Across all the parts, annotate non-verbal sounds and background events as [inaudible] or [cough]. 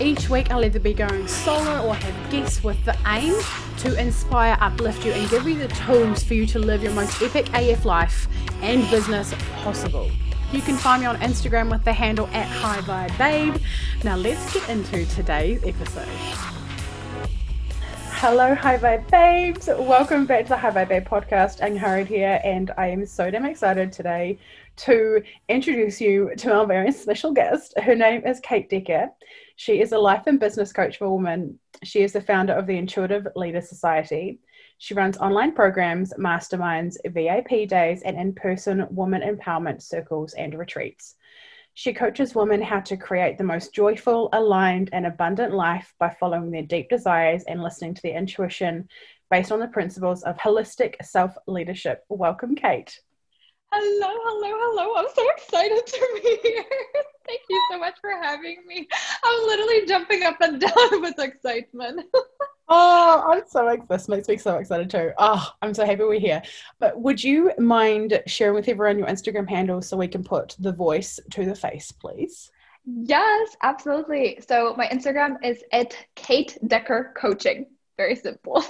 Each week, I'll either be going solo or have guests with the aim to inspire, uplift you, and give you the tools for you to live your most epic AF life and business possible. You can find me on Instagram with the handle at High Vibe Babe. Now, let's get into today's episode. Hello, High Vibe Babes. Welcome back to the High Vibe Babe podcast. Angharad here, and I am so damn excited today to introduce you to our very special guest. Her name is Kate Decker. She is a life and business coach for women. She is the founder of the Intuitive Leader Society. She runs online programs, masterminds, VIP days, and in person woman empowerment circles and retreats. She coaches women how to create the most joyful, aligned, and abundant life by following their deep desires and listening to their intuition based on the principles of holistic self leadership. Welcome, Kate. Hello, hello, hello. I'm so excited to be [laughs] here. Thank you so much for having me. I'm literally jumping up and [laughs] down with excitement. [laughs] oh, I'm so excited. This makes me so excited too. Oh, I'm so happy we're here. But would you mind sharing with everyone your Instagram handle so we can put the voice to the face, please? Yes, absolutely. So my Instagram is at Kate Decker Coaching. Very simple.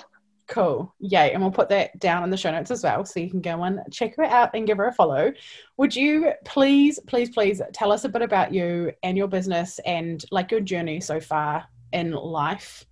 Cool. Yay. And we'll put that down in the show notes as well. So you can go and check her out and give her a follow. Would you please, please, please tell us a bit about you and your business and like your journey so far in life?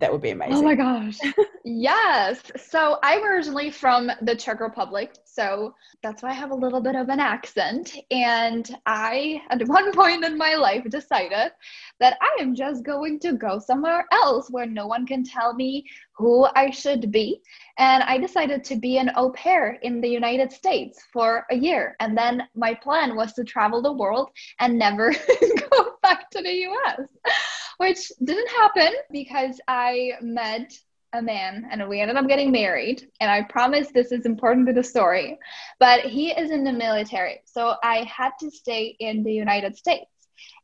That would be amazing. Oh my gosh. [laughs] yes. So I'm originally from the Czech Republic. So that's why I have a little bit of an accent. And I, at one point in my life, decided that I am just going to go somewhere else where no one can tell me who I should be. And I decided to be an au pair in the United States for a year. And then my plan was to travel the world and never [laughs] go back to the US which didn't happen because I met a man and we ended up getting married. And I promise this is important to the story, but he is in the military. So I had to stay in the United States.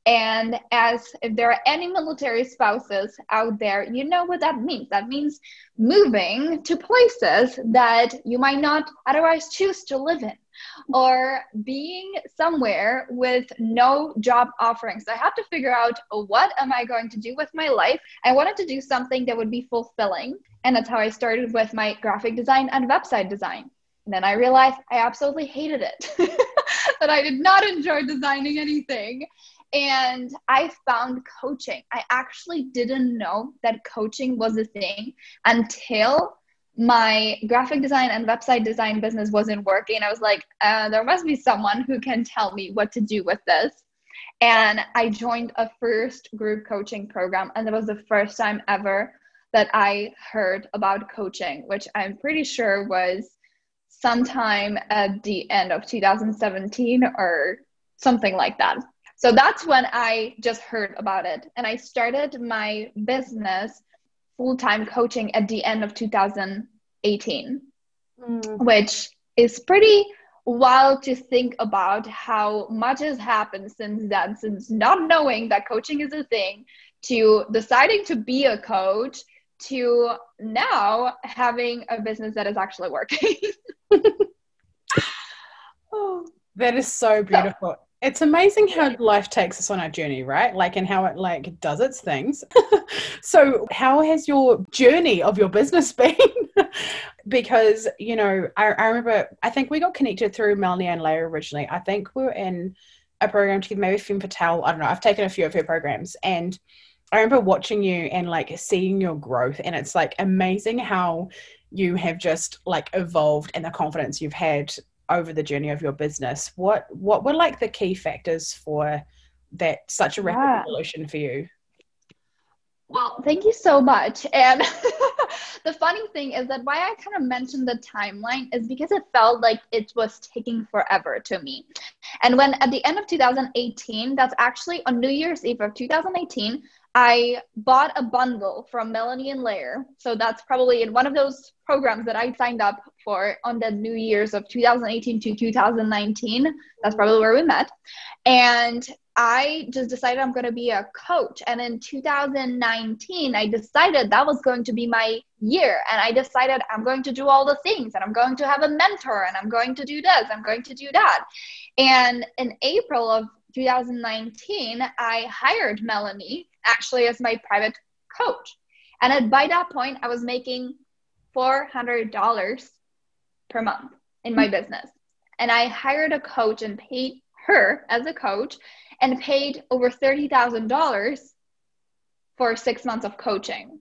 And as if there are any military spouses out there, you know what that means. That means moving to places that you might not otherwise choose to live in or being somewhere with no job offerings. I had to figure out what am I going to do with my life. I wanted to do something that would be fulfilling. And that's how I started with my graphic design and website design. And then I realized I absolutely hated it, [laughs] that I did not enjoy designing anything. And I found coaching. I actually didn't know that coaching was a thing until my graphic design and website design business wasn't working. I was like, uh, there must be someone who can tell me what to do with this. And I joined a first group coaching program, and it was the first time ever that I heard about coaching, which I'm pretty sure was sometime at the end of 2017 or something like that. So that's when I just heard about it. And I started my business full time coaching at the end of 2018, mm. which is pretty wild to think about how much has happened since then, since not knowing that coaching is a thing to deciding to be a coach to now having a business that is actually working. oh, [laughs] [laughs] that is so beautiful. So, it's amazing how life takes us on our journey right? Like and how it like does its things. [laughs] So how has your journey of your business [laughs] been? Because you know I, I, remember i think we got connected through Melanie Ann Layer originally. I think we were in a program together maybe Femme Fatale i don't know. I've taken a few of her programs. And i remember watching you and like seeing your growth. And it's like amazing how you have just like evolved and the confidence you've had over the journey of your business what what were like the key factors for that such a rapid yeah. evolution for you well thank you so much and [laughs] the funny thing is that why I kind of mentioned the timeline is because it felt like it was taking forever to me. And when at the end of 2018, that's actually on New Year's Eve of 2018, I bought a bundle from Melanie Ann Layer. So that's probably in one of those programs that I signed up for on the New Year's of 2018 to 2019. That's probably where we met. And I just decided I'm going to be a coach. And in 2019, I decided that was going to be my year. And I decided I'm going to do all the things and I'm going to have a mentor and I'm going to do this, I'm going to do that. And in April of 2019, I hired Melanie actually as my private coach. And at, by that point, I was making $400 per month in my business. And I hired a coach and paid her as a coach and paid over $30,000 for six months of coaching,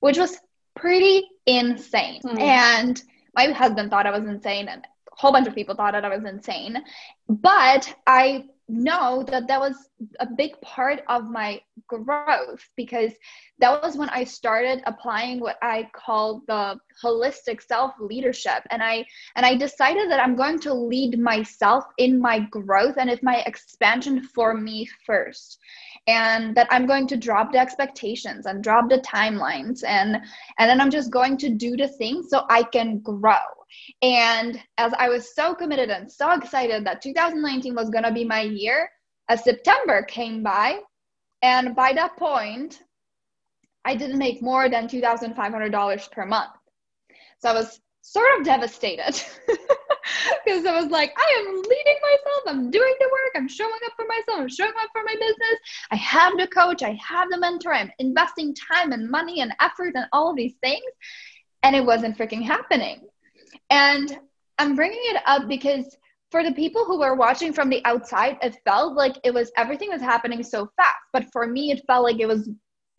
which was pretty insane. Mm. And my husband thought I was insane, and a whole bunch of people thought that I was insane. But I know that that was a big part of my growth because that was when I started applying what I call the holistic self leadership and I and I decided that I'm going to lead myself in my growth and in my expansion for me first. And that I'm going to drop the expectations and drop the timelines. And and then I'm just going to do the things so I can grow and as I was so committed and so excited that 2019 was going to be my year, as September came by, and by that point, I didn't make more than $2,500 per month. So I was sort of devastated [laughs] because I was like, I am leading myself, I'm doing the work, I'm showing up for myself, I'm showing up for my business. I have the coach, I have the mentor, I'm investing time and money and effort and all of these things. And it wasn't freaking happening. And I'm bringing it up because for the people who were watching from the outside, it felt like it was everything was happening so fast. But for me, it felt like it was,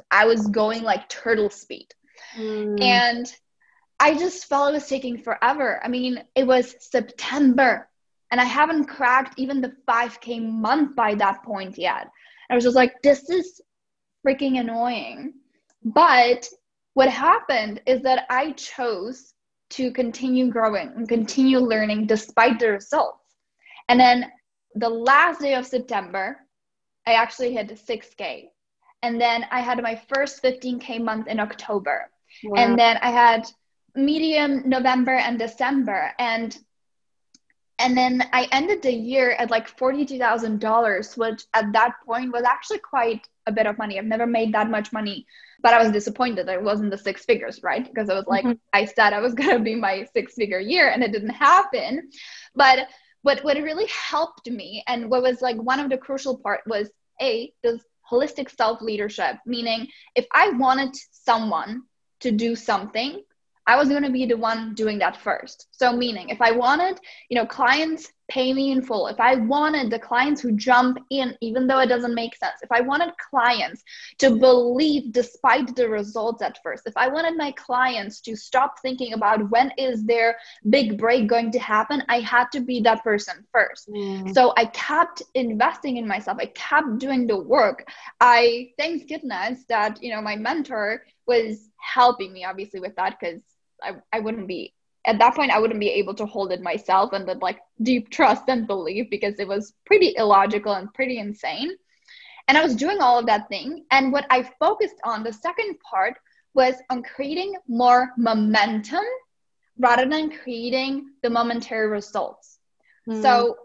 I was going like turtle speed. Mm. And I just felt it was taking forever. I mean, it was September and I haven't cracked even the 5K month by that point yet. I was just like, this is freaking annoying. But what happened is that I chose to continue growing and continue learning despite the results. And then the last day of September, I actually hit 6K. And then I had my first 15K month in October. Wow. And then I had medium November and December. And and then I ended the year at like $42,000, which at that point was actually quite a bit of money. I've never made that much money, but I was disappointed that it wasn't the six figures, right? Because I was like, mm-hmm. I said I was [laughs] going to be my six figure year and it didn't happen. But what, what really helped me and what was like one of the crucial part was A, this holistic self leadership, meaning if I wanted someone to do something, I was going to be the one doing that first. So meaning if I wanted, you know, clients pay me in full, if I wanted the clients who jump in even though it doesn't make sense, if I wanted clients to believe despite the results at first, if I wanted my clients to stop thinking about when is their big break going to happen, I had to be that person first. Mm. So I kept investing in myself. I kept doing the work. I thank goodness that, you know, my mentor was helping me obviously with that because I, I wouldn't be at that point I wouldn't be able to hold it myself and then like deep [laughs] trust and belief because it was pretty illogical and pretty insane. And I was doing all of that thing. And what I focused on, the second part, was on creating more momentum rather than creating the momentary results. Mm-hmm. So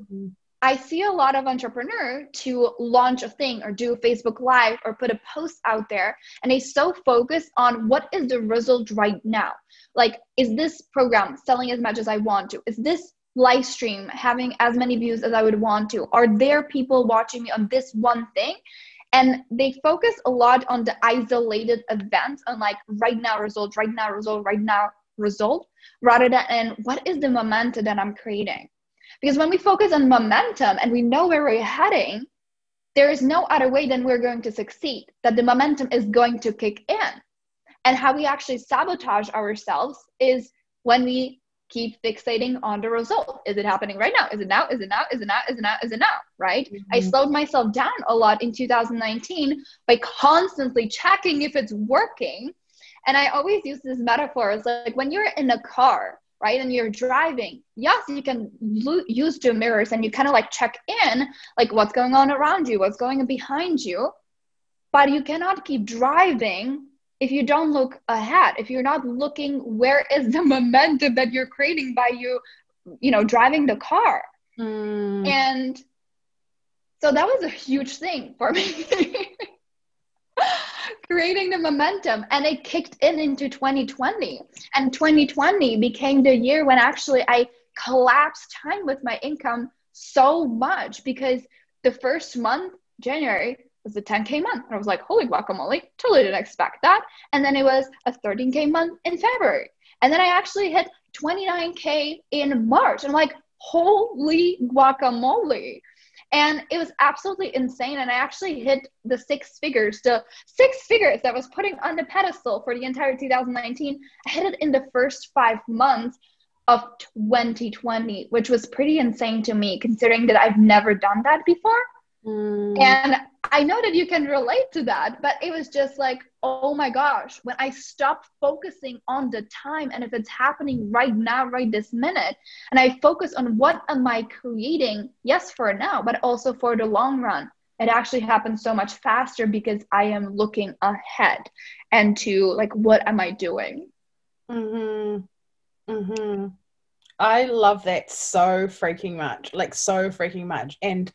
I see a lot of entrepreneurs to launch a thing or do a Facebook Live or put a post out there, and they so focus on what is the result right now. Like, is this program selling as much as I want to? Is this live stream having as many views as I would want to? Are there people watching me on this one thing? And they focus a lot on the isolated events on like right now result, right now result, right now result, rather than what is the momentum that I'm creating because when we focus on momentum and we know where we're heading, there is no other way than we're going to succeed, that the momentum is going to kick in. And how we actually sabotage ourselves is when we keep fixating on the result. Is it happening right now? Is it now? Is it now? Is it now? Is it now? Is it now? Right? Mm-hmm. I slowed myself down a lot in 2019 by constantly checking if it's working And I always use this metaphor. It's like when you're in a car, right, and you're driving, yes, you can lo- use the mirrors and you kind of like check in, like what's going on around you, what's going behind you. But you cannot keep driving if you don't look ahead, if you're not looking where is the [laughs] momentum that you're creating by you, you know, driving the car. Mm. And so that was a huge thing for [laughs] me. Creating the momentum and it kicked in into 2020 and 2020 became the year when actually i collapsed time with my income so much because the first month january was a 10k month. And i was like holy guacamole totally didn't expect that. And then it was a 13k month in february. And then i actually hit 29k in march. And i'm like holy guacamole and it was absolutely insane. And i actually hit the six figures the six figures that was putting on the pedestal for the entire 2019 i hit it in the first five months of 2020 which was pretty insane to me considering that i've never done that before. Mm. and I know that you can relate to that, but it was just like, oh my gosh, when I stop focusing on the time and if it's happening right now, right this minute, and I focus on what am I creating, yes, for now, but also for the long run, it actually happens so much faster because I am looking ahead and to like, what am I doing? Mm-hmm. Mm-hmm. I love that so freaking much, like so freaking much. And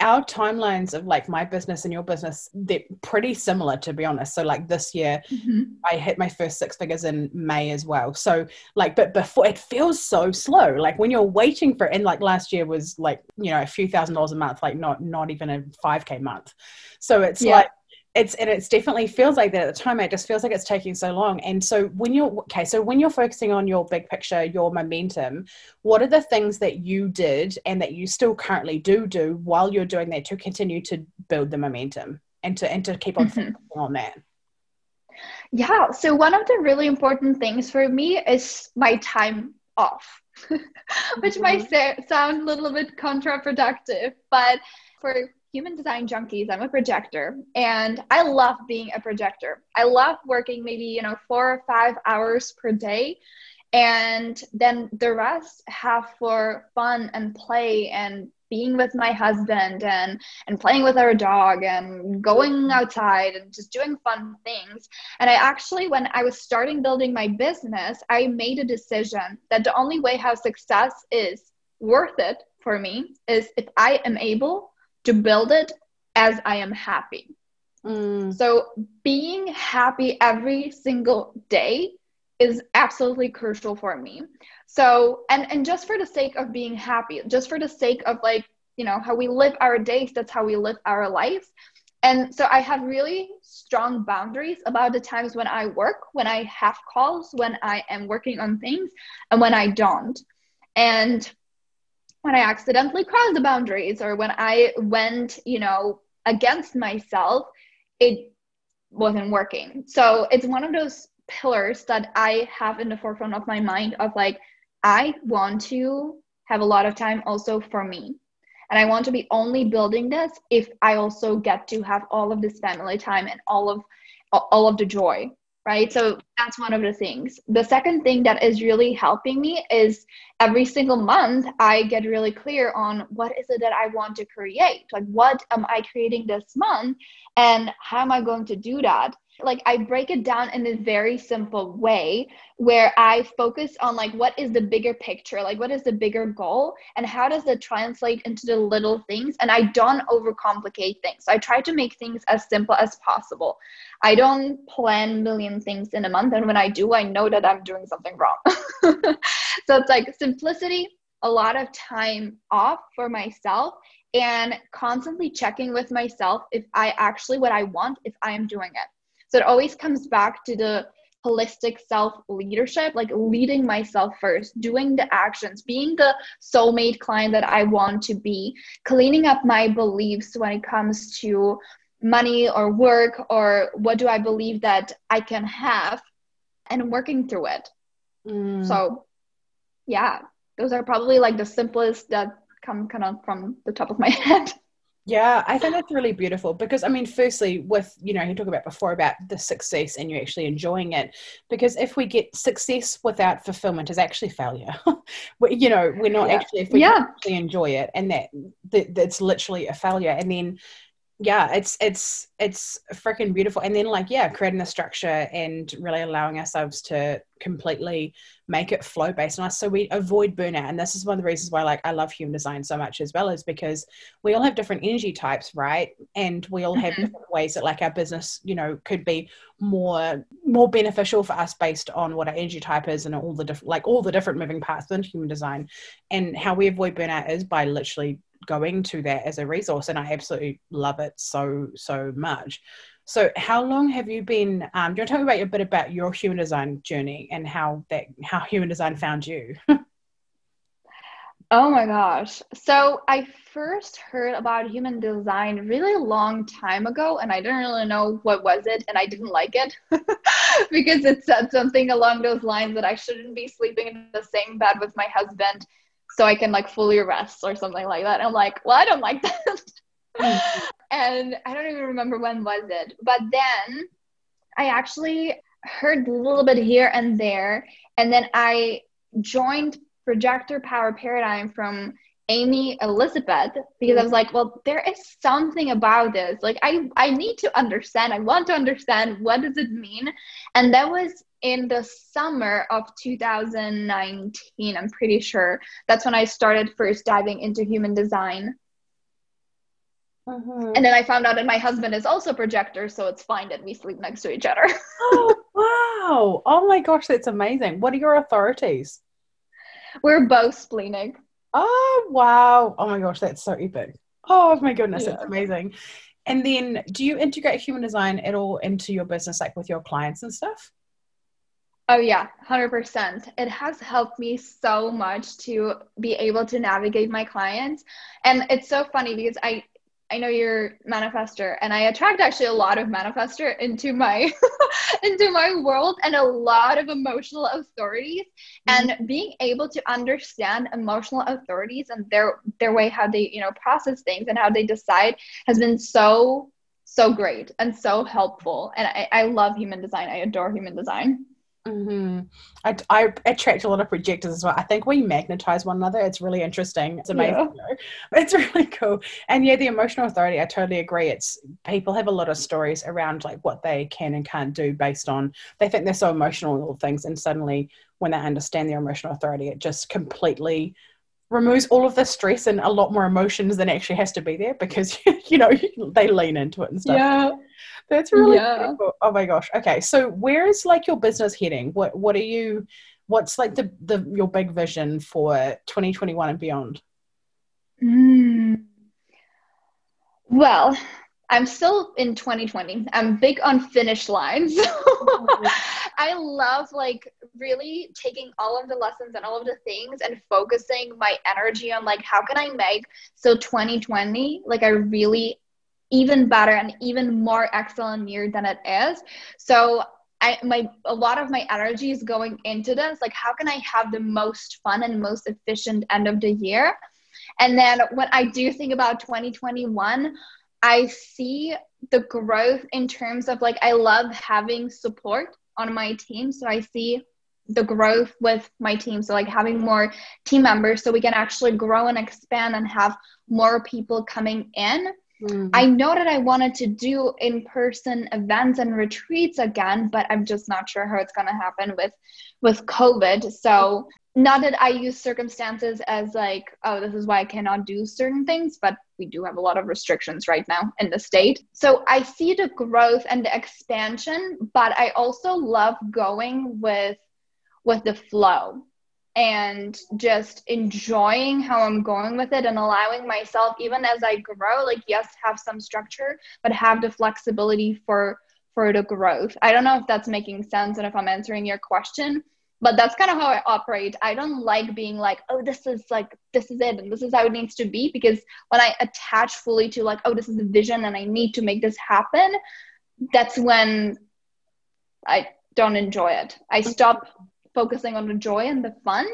our timelines of like my business and your business they're pretty similar to be honest so like this year mm-hmm. i hit my first six figures in may as well so like but before it feels so slow like when you're waiting for and like last year was like you know a few thousand dollars a month like not not even a 5k month so it's yeah. like it's and it's definitely feels like that at the time it just feels like it's taking so long and so when you're okay so when you're focusing on your big picture your momentum what are the things that you did and that you still currently do do while you're doing that to continue to build the momentum and to and to keep on mm-hmm. focusing on that yeah so one of the really important things for me is my time off [laughs] which mm-hmm. might sound a little bit counterproductive but for human design junkies. I'm a projector and I love being a projector. I love working maybe, you know, four or five hours per day and then the rest have for fun and play and being with my husband and and playing with our dog and going outside and just doing fun things and i actually when i was starting building my business i made a decision that the only way how success is worth it for me is if i am able to build it as I am happy. Mm. So being happy every single day is absolutely crucial for me. So and and just for the sake of being happy, just for the sake of like, you know, how we live our days, that's how we live our lives. And so I have really strong boundaries about the times when I work, when I have calls, when I am working on things, and when I don't. And when I accidentally crossed the boundaries or when I went, you know, against myself, it wasn't working. So it's one of those pillars that I have in the forefront of my mind of like, I want to have a lot of time also for me. And I want to be only building this if I also get to have all of this family time and all of all of the joy right? So that's one of the things. The second thing that is really helping me is every single month I get really clear on what is it that I want to create? Like what am I creating this month and how am I going to do that? Like I break it down in a very simple way where I focus on like what is the bigger picture, like what is the bigger goal and how does it translate into the little things and I don't overcomplicate things. I try to make things as simple as possible. I don't plan million things in a month and when I do I know that I'm doing something wrong. [laughs] so it's like simplicity, a lot of time off for myself and constantly checking with myself if I actually what I want if I am doing it. So it always comes back to the holistic self leadership, like leading myself first, doing the actions, being the soulmate client that I want to be, cleaning up my beliefs when it comes to money or work or what do I believe that I can have and working through it. Mm. So, yeah, those are probably like the simplest that come kind of from the top of my [laughs] head. Yeah, I think that's really beautiful because I mean, firstly, with you know, you talk about before about the success and you're actually enjoying it. Because if we get success without fulfillment, is actually failure. [laughs] we, you know, we're not yeah. actually if we yeah. actually enjoy it, and that, that that's literally a failure. And then yeah it's it's it's freaking beautiful. And then like yeah creating a structure and really allowing ourselves to completely make it flow based on us. So we avoid burnout. And this is one of the reasons why like i love human design so much as well is because we all have different energy types right? And we all have mm-hmm. different ways that like our business you know could be more more beneficial for us based on what our energy type is and all the different like all the different moving parts within human design. And how we avoid burnout is by literally going to that as a resource and i absolutely love it so so much. So how long have you been um, do you want to me about a bit about your human design journey and how that how human design found you? [laughs] Oh my gosh. So i first heard about human design really long time ago and i didn't really know what was it and i didn't like it [laughs] because it said something along those lines that i shouldn't be sleeping in the same bed with my husband so I can like fully rest or something like that. And I'm like, well, I don't like [laughs] that. Mm-hmm. and I don't even remember when was it. But then I actually heard a little bit here and there. And then I joined Projector Power Paradigm from Amy Elizabeth because I was like, well, there is something about this. Like I I need to understand. I want to understand what does it mean. And that was in the summer of 2019, I'm pretty sure. That's when I started first diving into human design. Uh-huh. And then I found out that my husband is also a projector, so it's fine that we sleep next to each other. [laughs] oh, wow. Oh my gosh, that's amazing. What are your authorities? We're both splenic. Oh, wow. Oh my gosh, that's so epic. Oh my goodness, yeah. that's amazing. And then do you integrate human design at all into your business, like with your clients and stuff? Oh, yeah, 100%. It has helped me so much to be able to navigate my clients. And it's so funny because I, I know you're manifester and I attract actually a lot of manifester into my [laughs] into my world and a lot of emotional authorities. Mm-hmm. and being able to understand emotional authorities and their their way how they you know process things and how they decide has been so so great and so helpful. And I, I love human design. I adore human design Mm-hmm. I, I attract a lot of projectors as well. I think we magnetize one another. It's really interesting. It's amazing. Yeah. [laughs] It's really cool. And yeah, the emotional authority, I totally agree. It's people have a lot of stories around like what they can and can't do based on they think they're so emotional and all things. And suddenly when they understand their emotional authority, it just completely removes all of the stress and a lot more emotions than actually has to be there because [laughs] you know [laughs] they lean into it and stuff. Yeah. That's really yeah. cool. Oh my gosh. Okay. So where is like your business heading? What what are you what's like the, the your big vision for 2021 and beyond? Mm. Well, I'm still in 2020. I'm big on finish lines. [laughs] I love like really taking all of the lessons and all of the things and focusing my energy on like how can I make so 2020 like I really even better and even more excellent year than it is. So I my a lot of my energy is going into this. Like how can I have the most fun and most efficient end of the year? And then when I do think about 2021, I see the growth in terms of like I love having support on my team. So I see the growth with my team. So like having more team members so we can actually grow and expand and have more people coming in Mm-hmm. I know that I wanted to do in person events and retreats again, but I'm just not sure how it's going to happen with with COVID. So, not that I use circumstances as like, oh, this is why I cannot do certain things, but we do have a lot of restrictions right now in the state. So, I see the growth and the expansion, but I also love going with with the flow and just enjoying how I'm going with it and allowing myself, even as I grow, like, yes, have some structure, but have the flexibility for for the growth. I don't know if that's making sense and if I'm answering your question, but that's kind of how I operate. I don't like being like, oh, this is like, this is it and this is how it needs to be. Because when I attach fully to like, oh, this is the vision and I need to make this happen, that's when I don't enjoy it. I stop focusing on the joy and the fun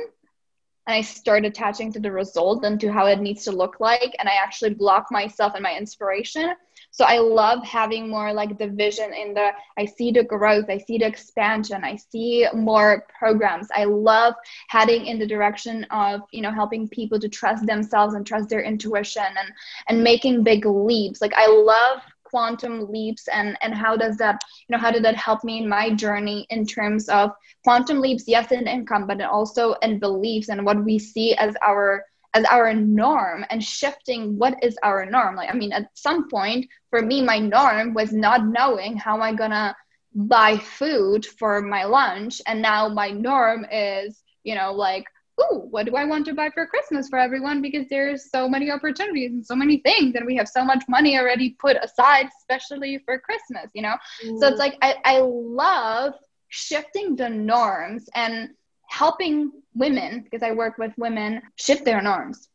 and I start attaching to the result and to how it needs to look like. And I actually block myself and my inspiration. So I love having more like the vision in the, I see the growth, I see the expansion, I see more programs. I love heading in the direction of, you know, helping people to trust themselves and trust their intuition and, and making big leaps. Like I love quantum leaps and and how does that you know how did that help me in my journey in terms of quantum leaps yes in income but also in beliefs and what we see as our as our norm and shifting what is our norm. Like i mean at some point for me my norm was not knowing how am i gonna buy food for my lunch and now my norm is you know like ooh, what do I want to buy for Christmas for everyone? Because there's so many opportunities and so many things, and we have so much money already put aside, especially for Christmas, you know? Mm. So it's mm. like I, I love shifting the norms and helping women, because I work with women, shift their norms.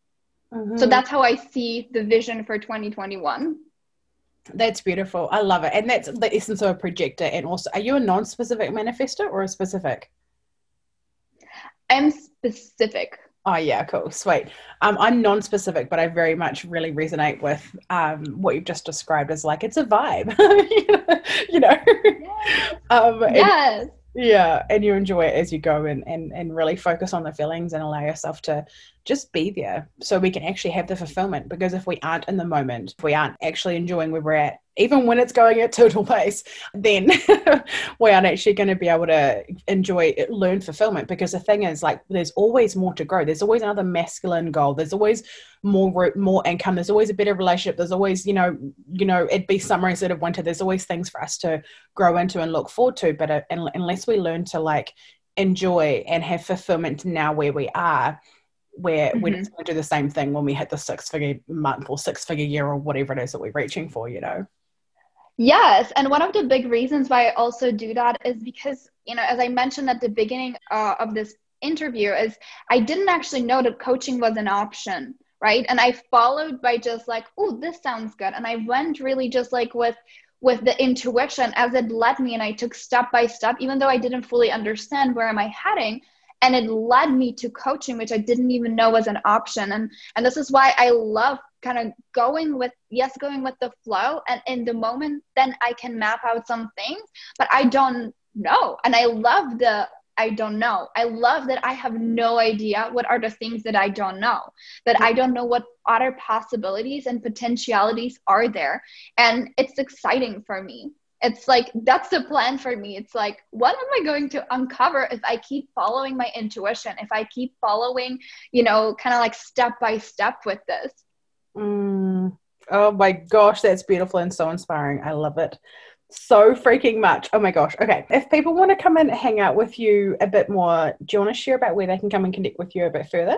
Mm-hmm. So that's how I see the vision for 2021. That's beautiful. I love it. And that's the essence of a projector. And also, are you a non specific manifester or a specific? I'm specific. Oh yeah, cool, sweet. Um, I'm non-specific, but I very much really resonate with um, what you've just described as like it's a vibe, [laughs] you know. Yes. um, yes. yeah, and you enjoy it as you go, and and and really focus on the feelings and allow yourself to just be there, so we can actually have the fulfillment. Because if we aren't in the moment, if we aren't actually enjoying where we're at, even when it's going at total pace, then [laughs] we aren't actually going to be able to enjoy learn fulfillment. Because the thing is, like, there's always more to grow. There's always another masculine goal. There's always more more income. There's always a better relationship. There's always, you know, you know, it'd be summer instead of winter. There's always things for us to grow into and look forward to. But uh, unless we learn to like enjoy and have fulfillment now where we are where mm-hmm. we're going to do the same thing when we hit the six figure month or six figure year or whatever it is that we're reaching for, you know? Yes. And one of the big reasons why I also do that is because, you know, as I mentioned at the beginning uh, of this interview, is I didn't actually know that coaching was an option. Right. And I followed by just like, oh, this sounds good. And I went really just like with, with the intuition as it led me and I took step by step, even though I didn't fully understand where am I heading, and it led me to coaching which i didn't even know was an option and and this is why i love kind of going with yes going with the flow and in the moment then i can map out some things but i don't know and i love the I don't know. I love that I have no idea what are the things that I don't know, that I don't know what other possibilities and potentialities are there. And it's exciting for me it's like that's the plan for me. It's like what am i going to uncover if i keep following my intuition if i keep following you know kind of like step by step with this? Mm. oh my gosh that's beautiful and so inspiring. I love it. So freaking much. Oh my gosh. Okay if people want to come and hang out with you a bit more do you want to share about where they can come and connect with you a bit further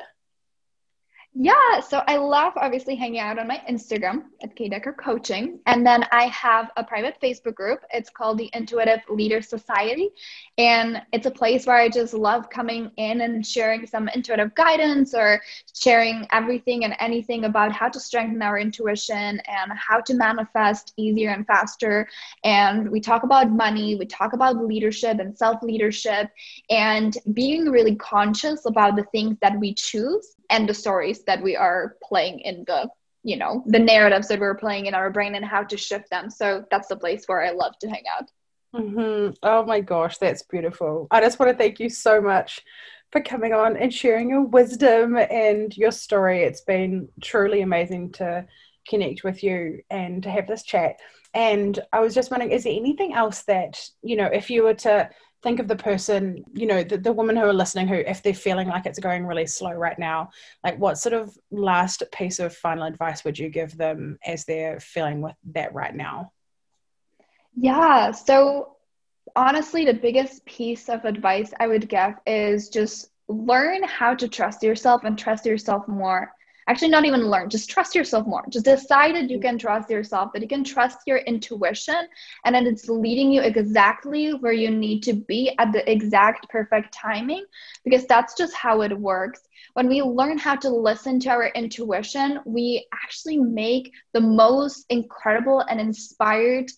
yeah, so I love obviously hanging out on my Instagram at K Decker Coaching. And then I have a private Facebook group. It's called the Intuitive Leader Society. And it's a place where I just love coming in and sharing some intuitive guidance or sharing everything and anything about how to strengthen our intuition and how to manifest easier and faster. And we talk about money, we talk about leadership and self leadership, and being really conscious about the things that we choose and the stories that we are playing in the you know the narratives that we're playing in our brain and how to shift them. So that's the place where i love to hang out. Mm-hmm. oh my gosh that's beautiful. I just want to thank you so much for coming on and sharing your wisdom and your story. It's been truly amazing to connect with you and to have this chat. And i was just wondering is there anything else that you know if you were to think of the person, you know, the, the women who are listening who, if they're feeling like it's going really slow right now, like what sort of last piece of final advice would you give them as they're feeling with that right now? Yeah. So honestly, the biggest piece of advice I would give is just learn how to trust yourself and trust yourself more actually not even learn just trust yourself more. Just decide that you mm-hmm. can trust yourself that you can trust your intuition and that it's leading you exactly where you need to be at the exact perfect timing because that's just how it works. When we learn how to listen to our intuition we actually make the most incredible and inspired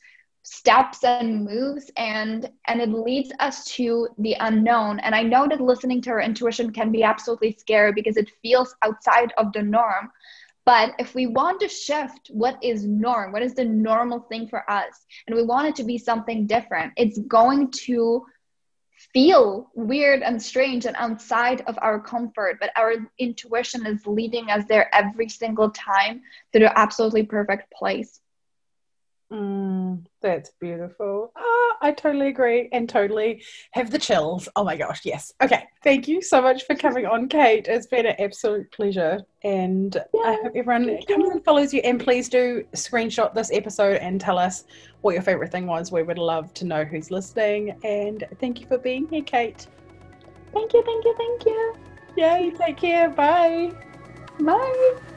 steps and moves and and it leads us to the unknown. And i know that listening to our intuition can be absolutely scary because it feels outside of the norm. But if we want to shift what is norm what is the normal thing for us and we want it to be something different it's going to feel weird and strange and outside of our comfort. But our intuition is leading us there every single time to the absolutely perfect place Mm, that's beautiful. Oh, I totally agree and totally have the chills. Oh my gosh, yes. Okay, thank you so much for coming on, Kate. It's been an absolute pleasure. And yeah, I hope everyone comes and follows you. And please do screenshot this episode and tell us what your favorite thing was. We would love to know who's listening. And thank you for being here, Kate. Thank you, thank you, thank you. Yay, take care. Bye. Bye.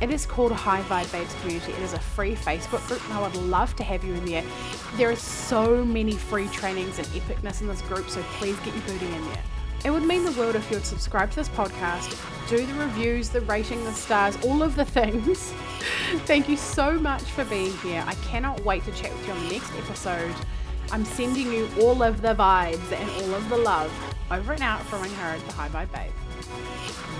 It is called High Vibe Babes Community. It is a free Facebook group, and I would love to have you in there. There are so many free trainings and epicness in this group, so please get your booty in there. It would mean the world if you would subscribe to this podcast, do the reviews, the rating, the stars, all of the [laughs] things. Thank you so much for being here. I cannot wait to chat with you on the next episode. I'm sending you all of the vibes and all of the love over and out from Angharad, the High Vibe Babe.